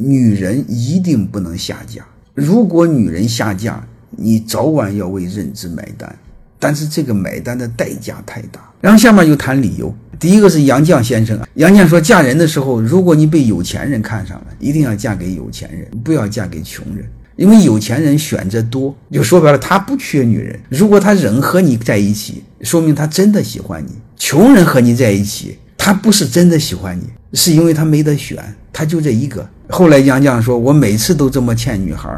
女人一定不能下嫁。如果女人下嫁，你早晚要为认知买单。但是这个买单的代价太大。然后下面就谈理由。第一个是杨绛先生啊，杨绛说，嫁人的时候，如果你被有钱人看上了，一定要嫁给有钱人，不要嫁给穷人，因为有钱人选择多，就说白了，他不缺女人。如果他仍和你在一起，说明他真的喜欢你。穷人和你在一起，他不是真的喜欢你，是因为他没得选，他就这一个。后来杨绛说，我每次都这么劝女孩。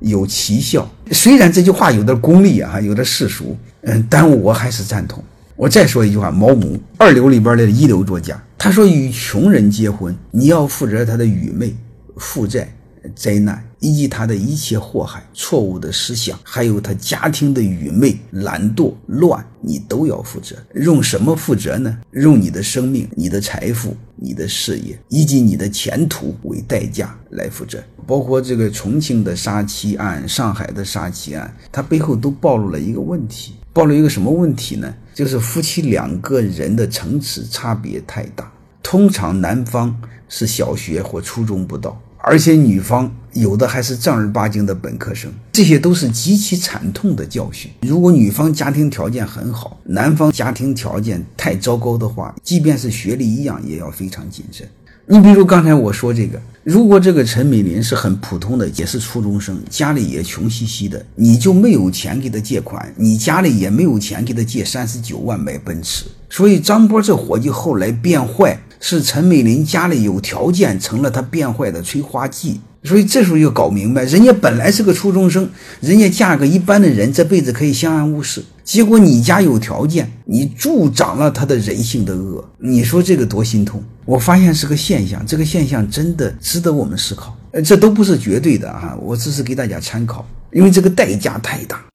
有奇效，虽然这句话有点功利啊，有点世俗，嗯，但我还是赞同。我再说一句话，毛姆二流里边的一流作家，他说与穷人结婚，你要负责他的愚昧、负债。灾难以及他的一切祸害、错误的思想，还有他家庭的愚昧、懒惰、乱，你都要负责。用什么负责呢？用你的生命、你的财富、你的事业以及你的前途为代价来负责。包括这个重庆的杀妻案、上海的杀妻案，它背后都暴露了一个问题：暴露一个什么问题呢？就是夫妻两个人的层次差别太大。通常男方是小学或初中不到。而且女方有的还是正儿八经的本科生，这些都是极其惨痛的教训。如果女方家庭条件很好，男方家庭条件太糟糕的话，即便是学历一样，也要非常谨慎。你比如刚才我说这个，如果这个陈美林是很普通的，也是初中生，家里也穷兮兮的，你就没有钱给他借款，你家里也没有钱给他借三十九万买奔驰。所以张波这伙计后来变坏。是陈美玲家里有条件，成了她变坏的催化剂。所以这时候要搞明白，人家本来是个初中生，人家嫁个一般的人，这辈子可以相安无事。结果你家有条件，你助长了他的人性的恶。你说这个多心痛？我发现是个现象，这个现象真的值得我们思考。呃，这都不是绝对的啊，我只是给大家参考，因为这个代价太大。